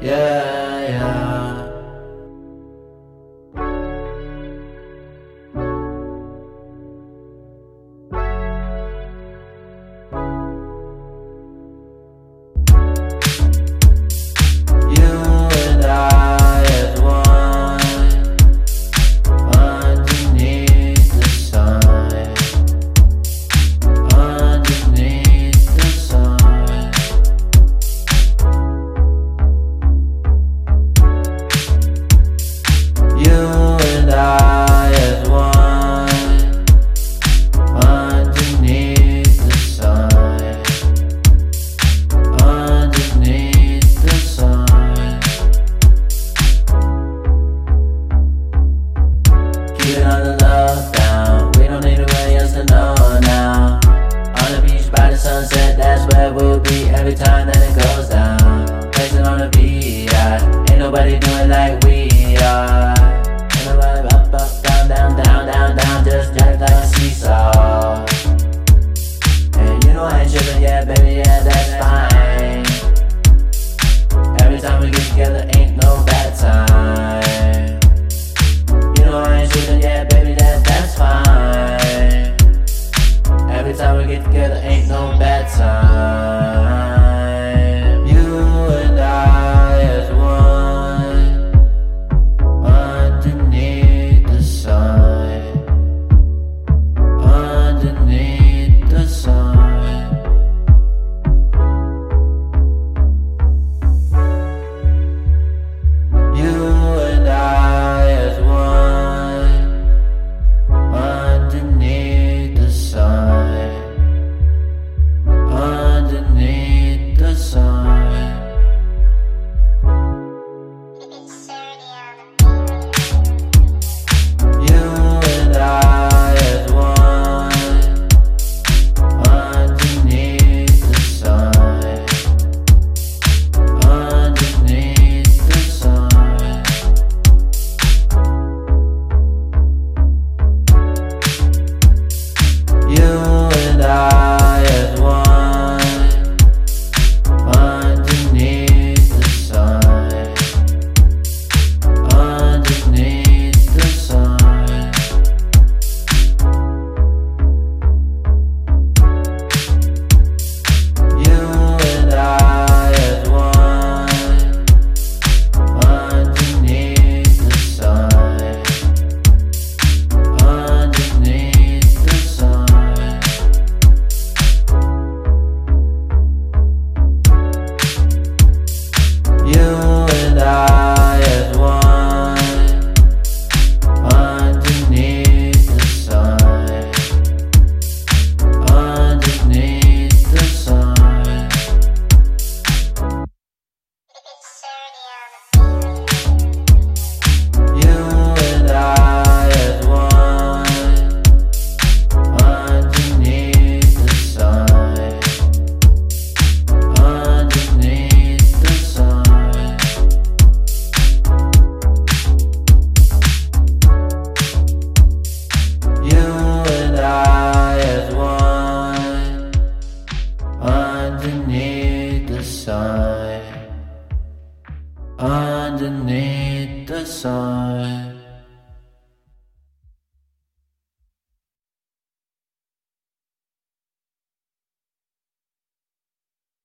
Yeah. sunset, that's where we'll be every time that it goes down. Placing on the beat, I ain't nobody doing like we are. Ain't nobody up, up, down, down, down, down, down, just drive like a seesaw. And you know I ain't tripping, yeah, baby, yeah, that's fine. the underneath the sun.